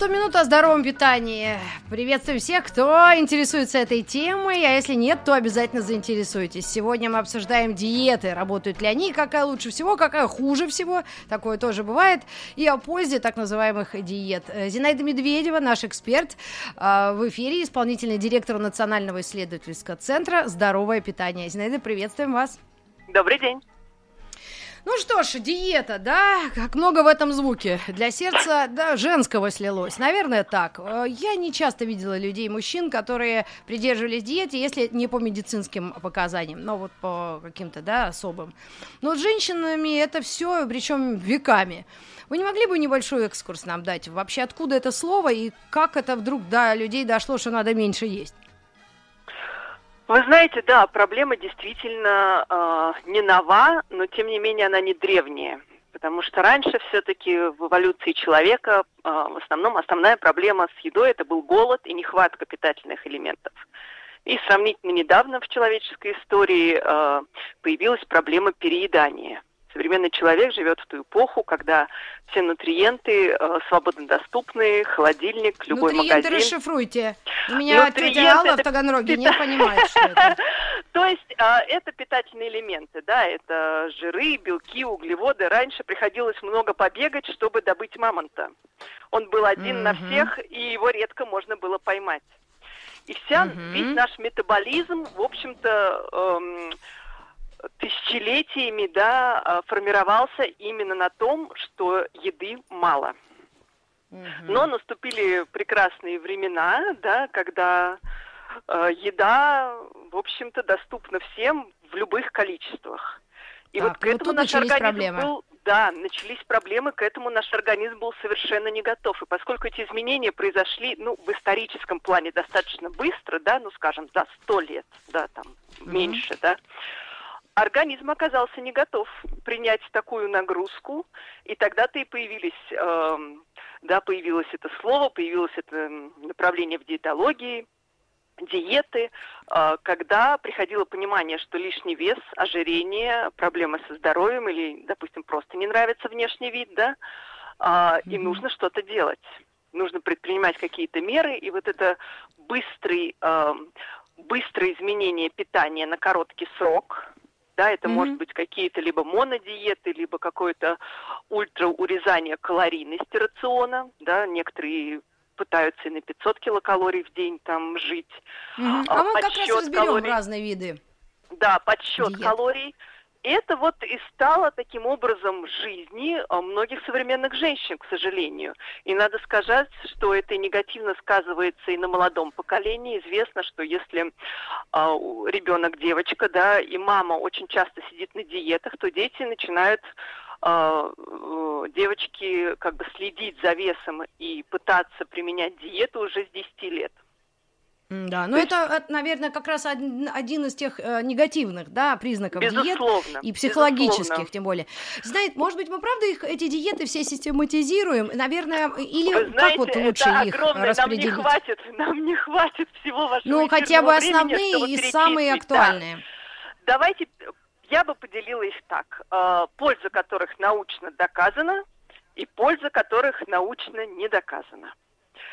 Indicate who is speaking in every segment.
Speaker 1: 100 минут о здоровом питании. Приветствуем всех, кто интересуется этой темой, а если нет, то обязательно заинтересуйтесь. Сегодня мы обсуждаем диеты, работают ли они, какая лучше всего, какая хуже всего, такое тоже бывает, и о пользе так называемых диет. Э, Зинаида Медведева, наш эксперт, э, в эфире, исполнительный директор Национального исследовательского центра «Здоровое питание». Зинаида, приветствуем вас.
Speaker 2: Добрый день.
Speaker 1: Ну что ж, диета, да, как много в этом звуке. Для сердца, да, женского слилось. Наверное, так. Э, Я не часто видела людей, мужчин, которые придерживались диеты, если не по медицинским показаниям, но вот по каким-то, да, особым. Но с женщинами это все, причем веками. Вы не могли бы небольшой экскурс нам дать? Вообще, откуда это слово и как это вдруг до людей дошло, что надо меньше есть?
Speaker 2: Вы знаете, да, проблема действительно э, не нова, но тем не менее она не древняя. Потому что раньше все-таки в эволюции человека э, в основном основная проблема с едой это был голод и нехватка питательных элементов. И сравнительно недавно в человеческой истории э, появилась проблема переедания. Современный человек живет в ту эпоху, когда все нутриенты э, свободно доступны, холодильник, любой
Speaker 1: Нутриенты
Speaker 2: магазин.
Speaker 1: расшифруйте. У меня
Speaker 2: Нутриенты
Speaker 1: тетя Алла в
Speaker 2: это
Speaker 1: Таганроге не понимает, что это.
Speaker 2: То есть а, это питательные элементы, да, это жиры, белки, углеводы. Раньше приходилось много побегать, чтобы добыть мамонта. Он был один на всех, и его редко можно было поймать. И вся, весь наш метаболизм, в общем-то, эм, тысячелетиями, да, а, формировался именно на том, что еды мало.
Speaker 1: Мгм.
Speaker 2: Но наступили прекрасные времена, да, когда э, еда, в общем-то, доступна всем в любых количествах. И
Speaker 1: Так,
Speaker 2: вот к
Speaker 1: ну
Speaker 2: этому наш организм
Speaker 1: проблемы.
Speaker 2: был, да, начались проблемы, к этому наш организм был совершенно не готов. И поскольку эти изменения произошли, ну, в историческом плане достаточно быстро, да, ну, скажем, за сто лет, да, там,
Speaker 1: Мгм.
Speaker 2: меньше, да, организм оказался не готов принять такую нагрузку, и тогда-то и появились, эм, да, появилось это слово, появилось это направление в диетологии, диеты, э, когда приходило понимание, что лишний вес, ожирение, проблемы со здоровьем или, допустим, просто не нравится внешний вид, да, а, и нужно что-то делать. Нужно предпринимать какие-то меры, и вот это быстрый, эм, быстрое изменение питания на короткий срок, да, это
Speaker 1: Мгм.
Speaker 2: может быть какие-то либо монодиеты, либо какое-то ультраурезание калорийности рациона, да, некоторые пытаются и на 500 килокалорий в день там жить.
Speaker 1: Мгм.
Speaker 2: а,
Speaker 1: А мы как раз разберем
Speaker 2: калорий.
Speaker 1: разные виды.
Speaker 2: Да, подсчет
Speaker 1: Диет.
Speaker 2: калорий. Это вот и стало таким образом жизни а, многих современных женщин, к сожалению. И надо сказать, что это негативно сказывается и на молодом поколении. Известно, что если у- ребенок девочка, да, и мама очень часто сидит на диетах, то дети начинают а, э, девочки как бы следить за весом и пытаться применять диету уже с 10 лет.
Speaker 1: Да, ну
Speaker 2: То
Speaker 1: это, э, наверное, как раз один, из тех э, негативных, да, признаков диет и психологических,
Speaker 2: безусловно.
Speaker 1: тем более. Знает, может быть, мы правда их эти диеты все систематизируем, наверное, или
Speaker 2: Вы знаете,
Speaker 1: как вот лучше
Speaker 2: это
Speaker 1: их
Speaker 2: огромное,
Speaker 1: распределить?
Speaker 2: Нам не хватит, нам не хватит всего вашего
Speaker 1: ну, хотя бы
Speaker 2: времени,
Speaker 1: основные
Speaker 2: чтобы
Speaker 1: и
Speaker 2: перечислить.
Speaker 1: самые
Speaker 2: Да.
Speaker 1: актуальные.
Speaker 2: Давайте, я бы поделила их так. Э, Польза которых научно доказана и польза которых научно не доказана.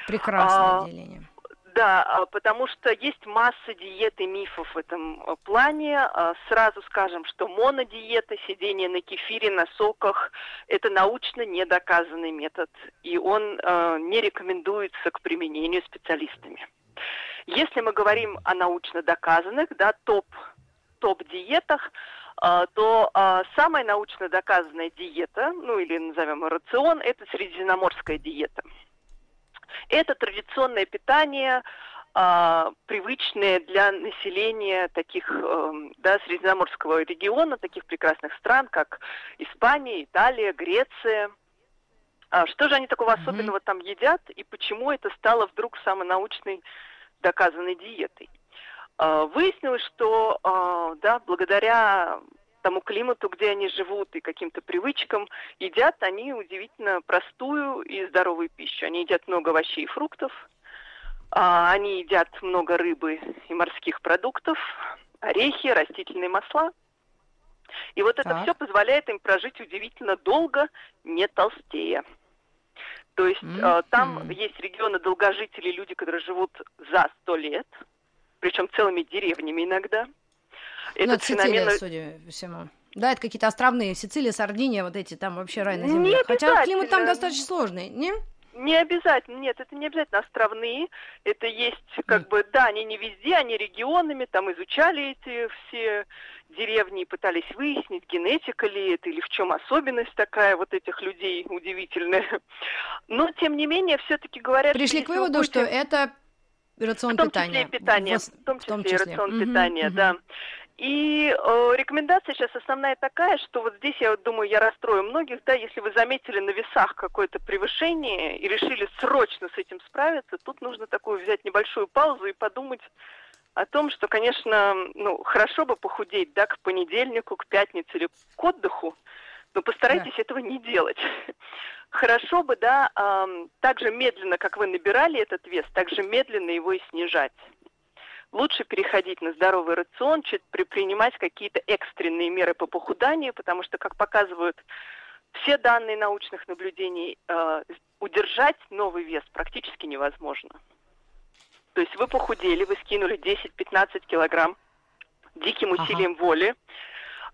Speaker 1: Прекрасное
Speaker 2: А,
Speaker 1: деление.
Speaker 2: Да, а, потому что есть масса диет и мифов в этом э, плане. А, Сразу скажем, что монодиета, сидение на кефире, на соках – это научно недоказанный метод, и он не рекомендуется к применению специалистами. Если мы говорим о научно доказанных, да, топ, топ-диетах, а, то а, самая научно доказанная диета, ну или назовем ее рацион, это средиземноморская диета. Это традиционное питание, а, привычное для населения таких, эм, да, Средиземноморского региона, таких прекрасных стран, как Испания, Италия, Греция. А что же они такого
Speaker 1: Мгм.
Speaker 2: особенного там едят, и почему это стало вдруг самой научной доказанной диетой? А, Выяснилось, что да, благодаря тому климату, где они живут, и каким-то привычкам. Едят они удивительно простую и здоровую пищу. Они едят много овощей и фруктов, а, они едят много рыбы и морских продуктов, орехи, растительные масла. И вот это
Speaker 1: Так.
Speaker 2: все позволяет им прожить удивительно долго, не толстея. То есть э, там есть регионы долгожителей, люди, которые живут за сто лет, причем целыми деревнями иногда.
Speaker 1: Ну, это
Speaker 2: Этот
Speaker 1: Сицилия,
Speaker 2: феномен-
Speaker 1: судя по всему. Да, это какие-то островные. Сицилия, Сардиния, вот эти там вообще рай на земле. Хотя климат там достаточно сложный, не?
Speaker 2: Не обязательно, нет, это не обязательно островные, это есть, как бы, да, они не везде, они регионами, там изучали эти все деревни и пытались выяснить, генетика ли это или в чем особенность такая вот этих людей удивительная. Но, тем не менее, все-таки говорят...
Speaker 1: Пришли к выводу, что это рацион
Speaker 2: в том
Speaker 1: питания.
Speaker 2: числе и питание,
Speaker 1: В
Speaker 2: том
Speaker 1: в том
Speaker 2: числе и
Speaker 1: числе.
Speaker 2: рацион
Speaker 1: Мгм,
Speaker 2: питания,
Speaker 1: мгм.
Speaker 2: да. И э, рекомендация сейчас основная такая, что вот здесь, я вот думаю, я расстрою многих, да, если вы заметили на весах какое-то превышение и решили срочно с этим справиться, тут нужно такую взять небольшую паузу и подумать о том, что, конечно, ну, хорошо бы похудеть, да, к понедельнику, к пятнице или к отдыху, но постарайтесь этого не делать. Хорошо бы, да, ам, так же медленно, как вы набирали этот вес, так же медленно его и снижать. Лучше переходить на здоровый рацион, чуть предпринимать какие-то экстренные меры по похуданию, потому что, как показывают все данные научных наблюдений, э, удержать новый вес практически невозможно. То есть вы похудели, вы скинули 10-15 килограмм диким
Speaker 1: Ага.
Speaker 2: усилием воли.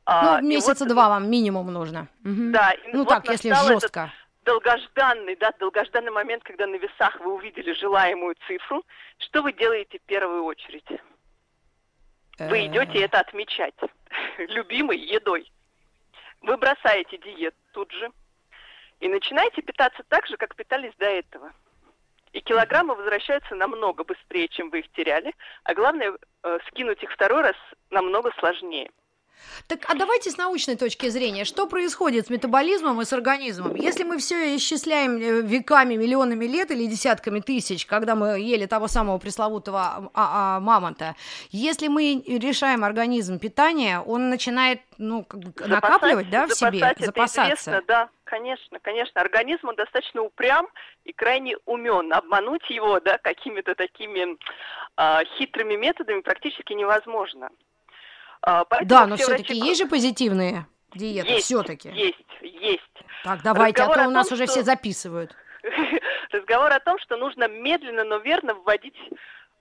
Speaker 1: Ну,
Speaker 2: А,
Speaker 1: месяца
Speaker 2: вот-
Speaker 1: два вам минимум нужно. Мгм.
Speaker 2: Да,
Speaker 1: Ну
Speaker 2: вот
Speaker 1: так, если
Speaker 2: настал этот
Speaker 1: жестко.
Speaker 2: Долгожданный, да, долгожданный момент, когда на весах вы увидели желаемую цифру, что вы делаете в первую очередь? Вы
Speaker 1: Э,
Speaker 2: идете это отмечать любимой едой. Вы бросаете диет тут же и начинаете питаться так же, как питались до этого. И килограммы возвращаются намного быстрее, чем вы их теряли, а главное, э, скинуть их второй раз намного сложнее.
Speaker 1: Так, а давайте с научной точки зрения, что происходит с метаболизмом и с организмом? Если мы все исчисляем э, веками, миллионами лет или десятками тысяч, когда мы ели того самого пресловутого а, а, мамонта, если мы решаем организм питания, он начинает, ну,
Speaker 2: Запасать-
Speaker 1: накапливать, да, в себе,
Speaker 2: запасать,
Speaker 1: запасаться.
Speaker 2: известно, да, конечно, конечно. Организм, он достаточно упрям и крайне умен. Обмануть его, да, какими-то такими а, хитрыми методами практически невозможно. А, поэтому
Speaker 1: Да, но
Speaker 2: все
Speaker 1: все-таки
Speaker 2: врачи-
Speaker 1: есть же позитивные диеты, все-таки.
Speaker 2: Есть, есть.
Speaker 1: Так, давайте, а
Speaker 2: Разговор
Speaker 1: то
Speaker 2: о
Speaker 1: у нас
Speaker 2: том,
Speaker 1: уже
Speaker 2: что-
Speaker 1: все записывают.
Speaker 2: Разговор о том, что нужно медленно, но верно вводить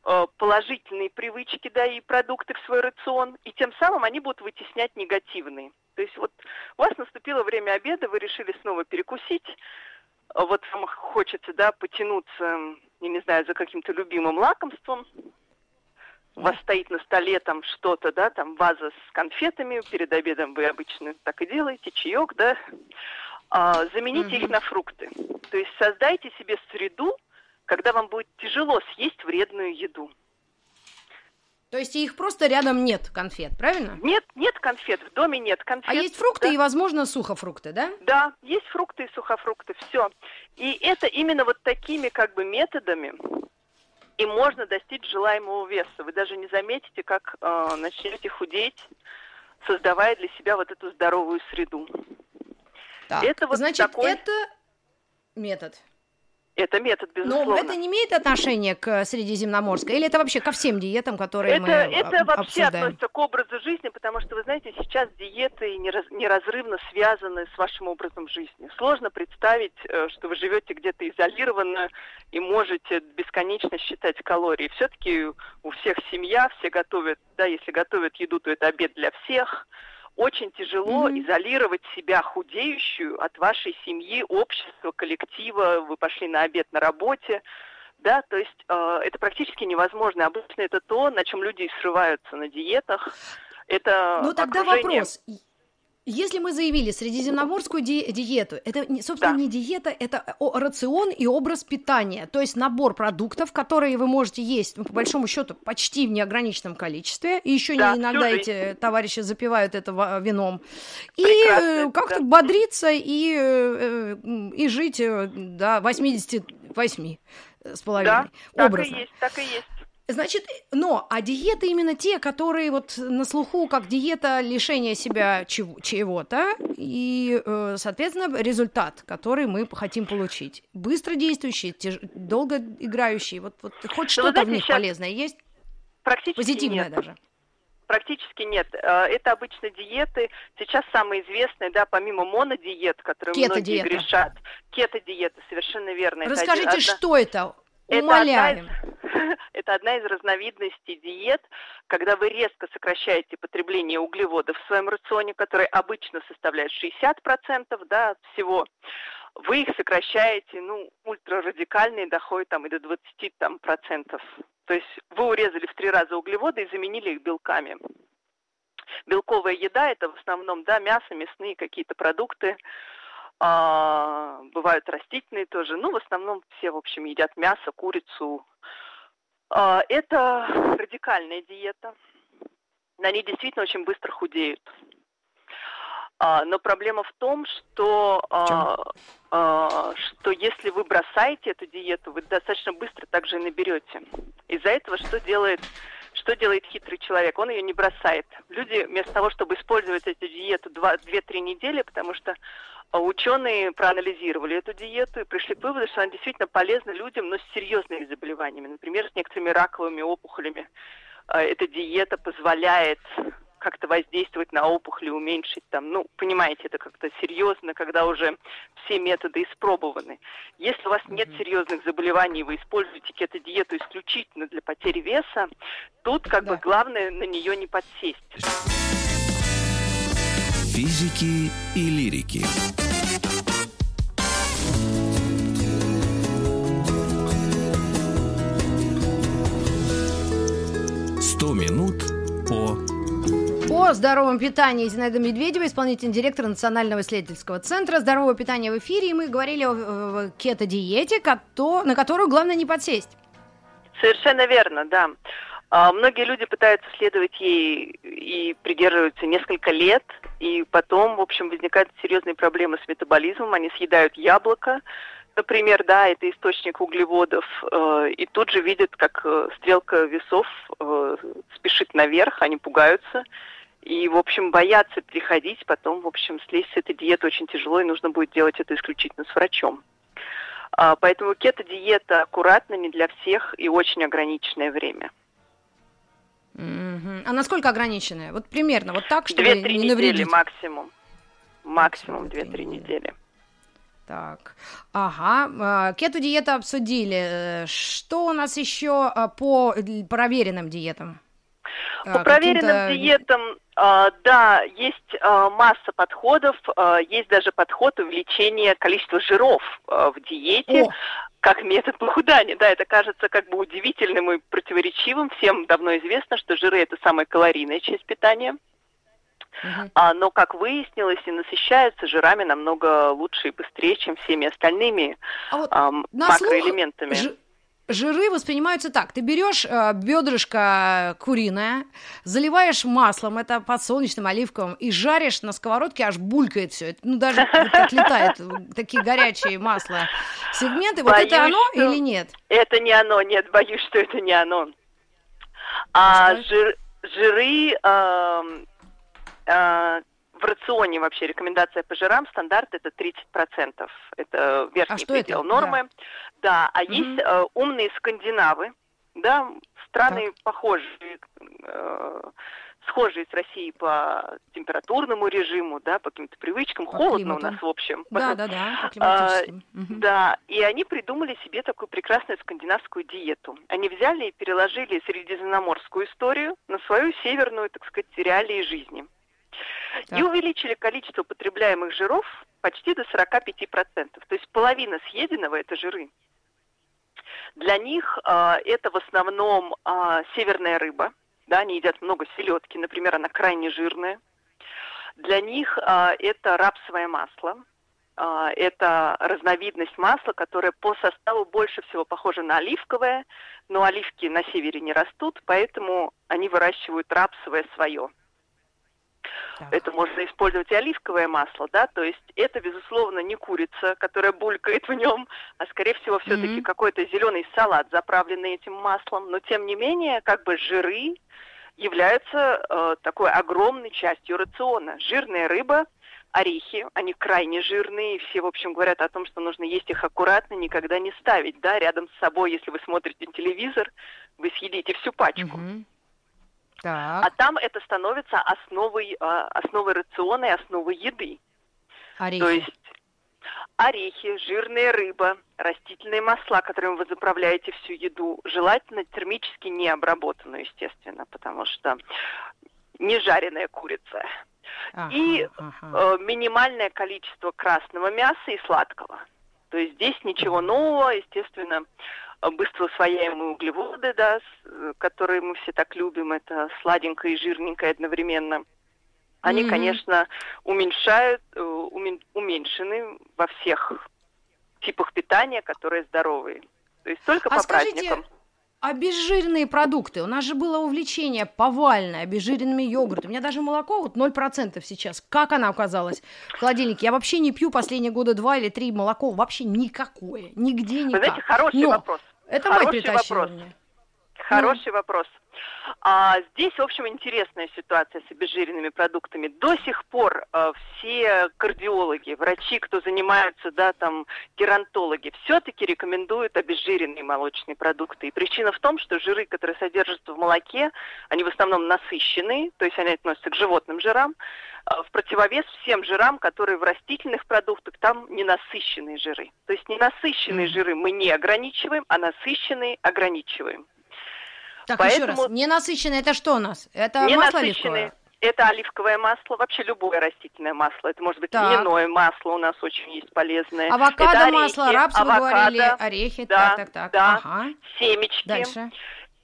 Speaker 2: э, положительные привычки, да, и продукты в свой рацион, и тем самым они будут вытеснять негативные. То есть вот у вас наступило время обеда, вы решили снова перекусить, э, вот вам хочется, да, потянуться, я не знаю, за каким-то любимым лакомством, у вас стоит на столе там что-то, да, там ваза с конфетами, перед обедом вы обычно так и делаете, чаек, да, А, замените их
Speaker 1: Мгм.
Speaker 2: на фрукты. То есть создайте себе среду, когда вам будет тяжело съесть вредную еду.
Speaker 1: То есть их просто рядом нет конфет, правильно?
Speaker 2: Нет, нет конфет, в доме нет конфет.
Speaker 1: А есть фрукты
Speaker 2: да?
Speaker 1: и, возможно, сухофрукты, да?
Speaker 2: Да, есть фрукты и сухофрукты, все. И это именно вот такими как бы методами и можно достичь желаемого веса. Вы даже не заметите, как э, начнете худеть, создавая для себя вот эту здоровую среду.
Speaker 1: Так,
Speaker 2: Это вот
Speaker 1: значит,
Speaker 2: такой-
Speaker 1: это метод.
Speaker 2: Это метод,
Speaker 1: Но
Speaker 2: безусловно.
Speaker 1: это не имеет отношения к средиземноморской? Или это вообще ко всем диетам, которые
Speaker 2: Это,
Speaker 1: мы
Speaker 2: это
Speaker 1: об-
Speaker 2: вообще
Speaker 1: обсуждаем?
Speaker 2: относится к образу жизни, потому что, вы знаете, сейчас диеты нераз- неразрывно связаны с вашим образом жизни. Сложно представить, э, что вы живете где-то изолированно и можете бесконечно считать калории. Все-таки у всех семья, все готовят, да, если готовят еду, то это обед для всех. Очень тяжело
Speaker 1: Мгм.
Speaker 2: изолировать себя худеющую от вашей семьи, общества, коллектива. Вы пошли на обед на работе, да, то есть э, это практически невозможно. Обычно это то, на чем люди срываются на диетах. Это
Speaker 1: Ну тогда
Speaker 2: окружение.
Speaker 1: вопрос. Если мы заявили средиземноморскую ди- диету, это, собственно,
Speaker 2: Да.
Speaker 1: не диета, это рацион и образ питания, то есть набор продуктов, которые вы можете есть, ну, по большому счету, почти в неограниченном количестве, и еще
Speaker 2: Да,
Speaker 1: не иногда
Speaker 2: всю
Speaker 1: эти товарищи запивают это вином, и
Speaker 2: Прекрасно,
Speaker 1: э, как-то
Speaker 2: да.
Speaker 1: бодриться и, э, и жить э, до 88 с половиной,
Speaker 2: Да, так
Speaker 1: образно.
Speaker 2: и есть, так и есть.
Speaker 1: Значит, но, а диеты именно те, которые вот на слуху, как диета лишения себя чего- чего-то, и, э, соответственно, результат, который мы хотим получить. Быстро действующий, теж... долго играющий, вот, вот хоть
Speaker 2: Ну,
Speaker 1: что-то в
Speaker 2: знаете,
Speaker 1: них
Speaker 2: щас
Speaker 1: полезное есть,
Speaker 2: Практически
Speaker 1: позитивное
Speaker 2: нет.
Speaker 1: даже.
Speaker 2: Практически нет. Э, Это обычно диеты. Сейчас самые известные, да, помимо монодиет, которые многие грешат. Кето-диета, совершенно верно. Это
Speaker 1: Расскажите,
Speaker 2: один- одна-
Speaker 1: что это?
Speaker 2: Это
Speaker 1: Умоляем.
Speaker 2: одна, из, это одна из разновидностей диет, когда вы резко сокращаете потребление углеводов в своем рационе, который обычно составляет 60% да, от всего. Вы их сокращаете, ну, ультрарадикальные доходят там и до 20 там, процентов. То есть вы урезали в три раза углеводы и заменили их белками. Белковая еда это в основном, да, мясо, мясные какие-то продукты, а, бывают растительные тоже. Ну, в основном все, в общем, едят мясо, курицу. А, это радикальная диета. На ней действительно очень быстро худеют. А, но проблема в том, что, а, что если вы бросаете эту диету, вы достаточно быстро также и наберете. Из-за этого что делает, что делает хитрый человек? Он ее не бросает. Люди вместо того, чтобы использовать эту диету 2-3 недели, потому что ученые проанализировали эту диету и пришли к выводу, что она действительно полезна людям, но с серьезными заболеваниями, например, с некоторыми раковыми опухолями. А, Эта диета позволяет как-то воздействовать на опухоли, уменьшить там, ну, понимаете, это как-то серьезно, когда уже все методы испробованы. Если у вас нет серьезных заболеваний, вы используете кето-диету исключительно для потери веса, тут как
Speaker 1: Да.
Speaker 2: бы главное на нее не подсесть.
Speaker 3: Физики и лирики.
Speaker 1: О здоровом питании Зинаида Медведева, исполнительный директор Национального исследовательского центра здорового питания в эфире. И мы говорили о кето-диете, на которую главное не подсесть.
Speaker 2: Совершенно верно, да. А, Многие люди пытаются следовать ей и придерживаются несколько лет, и потом, в общем, возникают серьезные проблемы с метаболизмом. Они съедают яблоко, например, да, это источник углеводов, э, и тут же видят, как э, стрелка весов э, спешит наверх, они пугаются. И, в общем, боятся переходить, потом, в общем, слезть с этой диеты очень тяжело, и нужно будет делать это исключительно с врачом. А, Поэтому кето-диета аккуратно, не для всех и очень ограниченное время.
Speaker 1: Мгм. А насколько ограниченная? Вот примерно, вот так, чтобы
Speaker 2: Две-три
Speaker 1: не
Speaker 2: недели
Speaker 1: навредить.
Speaker 2: максимум. Максимум
Speaker 1: Максимум
Speaker 2: две-три
Speaker 1: три недели.
Speaker 2: недели.
Speaker 1: Так, ага, э, кето-диета обсудили. Э, Что у нас еще э, по проверенным диетам?
Speaker 2: По
Speaker 1: Э,
Speaker 2: проверенным диетам, а, да, есть а, масса подходов, а, есть даже подход увеличения количества жиров а, в диете.
Speaker 1: О,
Speaker 2: как метод похудания. Да, это кажется как бы удивительным и противоречивым. Всем давно известно, что жиры это самая калорийная часть питания.
Speaker 1: мгм.
Speaker 2: А, но, как выяснилось, и насыщаются жирами намного лучше и быстрее, чем всеми остальными
Speaker 1: А вот слух
Speaker 2: макроэлементами.
Speaker 1: жи- жиры воспринимаются так. Ты берешь э, бедрышко куриное, заливаешь маслом, это подсолнечным, оливковым, и жаришь на сковородке, аж булькает все. Ну, даже вот как э, такие горячие масла сегменты. Вот это оно или нет?
Speaker 2: Это не оно, нет, боюсь, что это не оно. А жир- жиры а, в рационе вообще рекомендация по жирам стандарт это 30%. Это верхний
Speaker 1: А
Speaker 2: предел
Speaker 1: это?
Speaker 2: нормы. Да, а
Speaker 1: Мгм.
Speaker 2: есть э, умные скандинавы, да, страны похожие, э, схожие с Россией по температурному режиму, да, по каким-то привычкам.
Speaker 1: По
Speaker 2: Холодно у
Speaker 1: климату.
Speaker 2: нас, в общем.
Speaker 1: Да, да, да, по климатическим. Мгм.
Speaker 2: Да, и они придумали себе такую прекрасную скандинавскую диету. Они взяли и переложили средиземноморскую историю на свою северную, так сказать, реалии жизни.
Speaker 1: Так.
Speaker 2: И увеличили количество потребляемых жиров почти до 45%. То есть половина съеденного это жиры. Для них а, это в основном а, северная рыба. Да, они едят много селедки, например, она крайне жирная. Для них а, это рапсовое масло. А, это разновидность масла, которая по составу больше всего похожа на оливковое, но оливки на севере не растут, поэтому они выращивают рапсовое свое. Это можно использовать и оливковое масло, да, то есть это, безусловно, не курица, которая булькает в нем, а, скорее всего, все-таки mm-hmm. какой-то зеленый салат, заправленный этим маслом, но, тем не менее, как бы жиры являются э, такой огромной частью рациона. Жирная рыба – орехи, они крайне жирные, и все, в общем, говорят о том, что нужно есть их аккуратно, никогда не ставить, да, рядом с собой, если вы смотрите телевизор, вы съедите всю пачку.
Speaker 1: Мгм.
Speaker 2: А
Speaker 1: Так,
Speaker 2: там это становится основой, а, основой рациона и основой еды.
Speaker 1: орехи.
Speaker 2: То есть орехи, жирная рыба, растительные масла, которыми вы заправляете всю еду, желательно термически не обработанную, естественно, потому что не жареная курица.
Speaker 1: Ага,
Speaker 2: и,
Speaker 1: ага.
Speaker 2: Э, минимальное количество красного мяса и сладкого. То есть здесь ничего нового, естественно, быстро усвояемые углеводы, да, э, которые мы все так любим, это сладенькое и жирненькое одновременно. Они,
Speaker 1: Мгм.
Speaker 2: конечно, уменьшают, э, умен- уменьшены во всех типах питания, которые здоровые. То есть только
Speaker 1: А
Speaker 2: по
Speaker 1: скажите,
Speaker 2: праздникам.
Speaker 1: Обезжиренные продукты. У нас же было увлечение повальное обезжиренными йогуртами. У меня даже молоко вот 0% сейчас. Как оно оказалось в холодильнике? Я вообще не пью последние года два или три молоко. Вообще никакое. Нигде
Speaker 2: Вы
Speaker 1: никак.
Speaker 2: знаете, хороший
Speaker 1: Но
Speaker 2: вопрос.
Speaker 1: Это
Speaker 2: хороший
Speaker 1: притащила
Speaker 2: вопрос.
Speaker 1: мне.
Speaker 2: Хороший вопрос. А, здесь, в общем, интересная ситуация с обезжиренными продуктами. До сих пор а, все кардиологи, врачи, кто занимаются, да, там, геронтологи, все-таки рекомендуют обезжиренные молочные продукты. И причина в том, что жиры, которые содержатся в молоке, они в основном насыщенные, то есть они относятся к животным жирам, в противовес всем жирам, которые в растительных продуктах, там ненасыщенные жиры. То есть ненасыщенные жиры мы не ограничиваем, а насыщенные ограничиваем.
Speaker 1: Так, еще
Speaker 2: Поэтому-
Speaker 1: раз. Ненасыщенное это что у нас? Это масло
Speaker 2: Ненасыщенные.
Speaker 1: оливковое?
Speaker 2: Это оливковое масло, вообще любое растительное масло. Это может быть
Speaker 1: Так.
Speaker 2: льняное масло, у нас очень есть полезное. Это
Speaker 1: Авокадо
Speaker 2: орехи,
Speaker 1: масло, рапс вы
Speaker 2: авокадо,
Speaker 1: говорили, орехи.
Speaker 2: да,
Speaker 1: так, так, так.
Speaker 2: да.
Speaker 1: Ага.
Speaker 2: семечки,
Speaker 1: Дальше.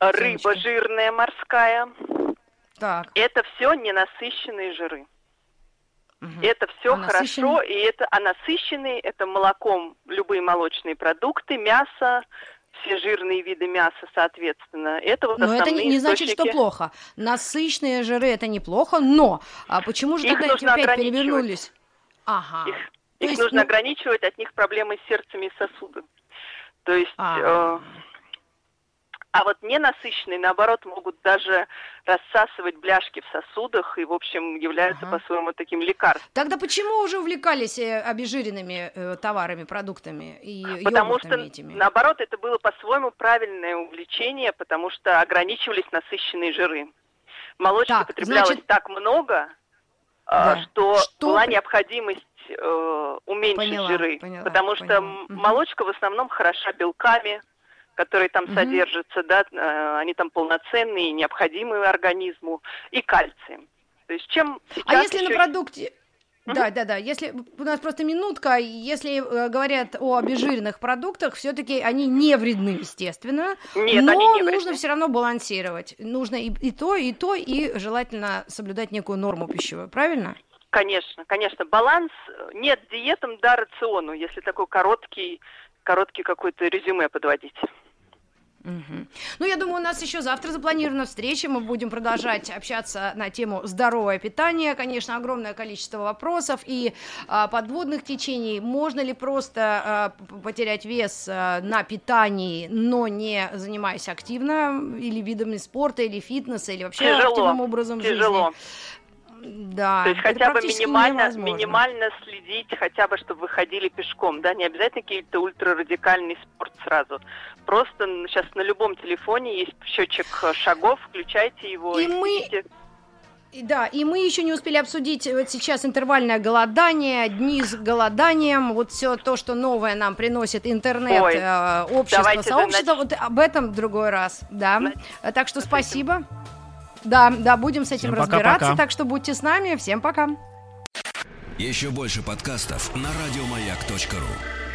Speaker 2: рыба
Speaker 1: Семечки.
Speaker 2: жирная морская.
Speaker 1: Так.
Speaker 2: Это все ненасыщенные жиры.
Speaker 1: Мгм.
Speaker 2: Это все
Speaker 1: А
Speaker 2: хорошо, и это а насыщенные это молоком любые молочные продукты, мясо, все жирные виды мяса, соответственно. Это вот
Speaker 1: Но это не, не значит, что плохо. Насыщенные жиры это неплохо, но а почему же
Speaker 2: Их
Speaker 1: тогда эти опять перевернулись? Ага.
Speaker 2: Их,
Speaker 1: То
Speaker 2: их
Speaker 1: есть,
Speaker 2: нужно
Speaker 1: ну-
Speaker 2: ограничивать, от них проблемы с сердцем и сосудом. То есть,
Speaker 1: А.
Speaker 2: э, а вот ненасыщенные, наоборот, могут даже рассасывать бляшки в сосудах и, в общем, являются
Speaker 1: Ага.
Speaker 2: по-своему таким лекарством.
Speaker 1: Тогда почему уже увлекались э, обезжиренными э, товарами, продуктами и
Speaker 2: Потому что,
Speaker 1: этими?
Speaker 2: наоборот, это было по-своему правильное увлечение, потому что ограничивались насыщенные жиры. Молочки
Speaker 1: Так,
Speaker 2: потреблялось
Speaker 1: значит-
Speaker 2: так много, э,
Speaker 1: Да.
Speaker 2: что,
Speaker 1: Что
Speaker 2: была необходимость э, уменьшить
Speaker 1: Поняла,
Speaker 2: жиры.
Speaker 1: поняла,
Speaker 2: потому что
Speaker 1: поняла.
Speaker 2: м-
Speaker 1: Мгм.
Speaker 2: молочка в основном хороша белками, которые там
Speaker 1: Мгм.
Speaker 2: содержатся, да, э, они там полноценные, необходимые организму, и кальцием. То есть чем
Speaker 1: А если на
Speaker 2: еще-
Speaker 1: продукте... Да, да, да. Если у нас просто минутка, если э, говорят о обезжиренных продуктах, все-таки они не вредны, естественно.
Speaker 2: Нет,
Speaker 1: но
Speaker 2: они не
Speaker 1: нужно
Speaker 2: вредны.
Speaker 1: все равно балансировать. Нужно и, и то, и то, и желательно соблюдать некую норму пищевую, правильно?
Speaker 2: Конечно, конечно. Баланс э, нет диетам, да рациону, если такой короткий, короткий какой-то резюме подводить.
Speaker 1: Мгм. Ну, я думаю, у нас еще завтра запланирована встреча. Мы будем продолжать общаться на тему здоровое питание. Конечно, огромное количество вопросов и а, подводных течений. Можно ли просто а, потерять вес а, на питании, но не занимаясь активно или видами спорта, или фитнеса, или вообще
Speaker 2: Тяжело,
Speaker 1: активным образом
Speaker 2: Тяжело.
Speaker 1: жизни? Да,
Speaker 2: То есть хотя бы минимально,
Speaker 1: невозможно.
Speaker 2: минимально следить, хотя бы, чтобы вы ходили пешком, да, не обязательно какой-то ультрарадикальный спорт сразу. Просто сейчас на любом телефоне есть счетчик э, шагов, включайте его
Speaker 1: И
Speaker 2: и,
Speaker 1: мы-
Speaker 2: следите.
Speaker 1: И Да, и мы еще не успели обсудить вот сейчас интервальное голодание, дни с голоданием, вот все то, что новое нам приносит интернет,
Speaker 2: Ой,
Speaker 1: э, общество, сообщество, вот об этом в другой раз, да.
Speaker 2: Нач-
Speaker 1: Э, Так что спасибо. Да, да, будем с этим
Speaker 4: Всем
Speaker 1: разбираться,
Speaker 4: пока-пока.
Speaker 1: так что будьте с нами, всем пока.
Speaker 3: Еще больше подкастов на радиомаяк.ру.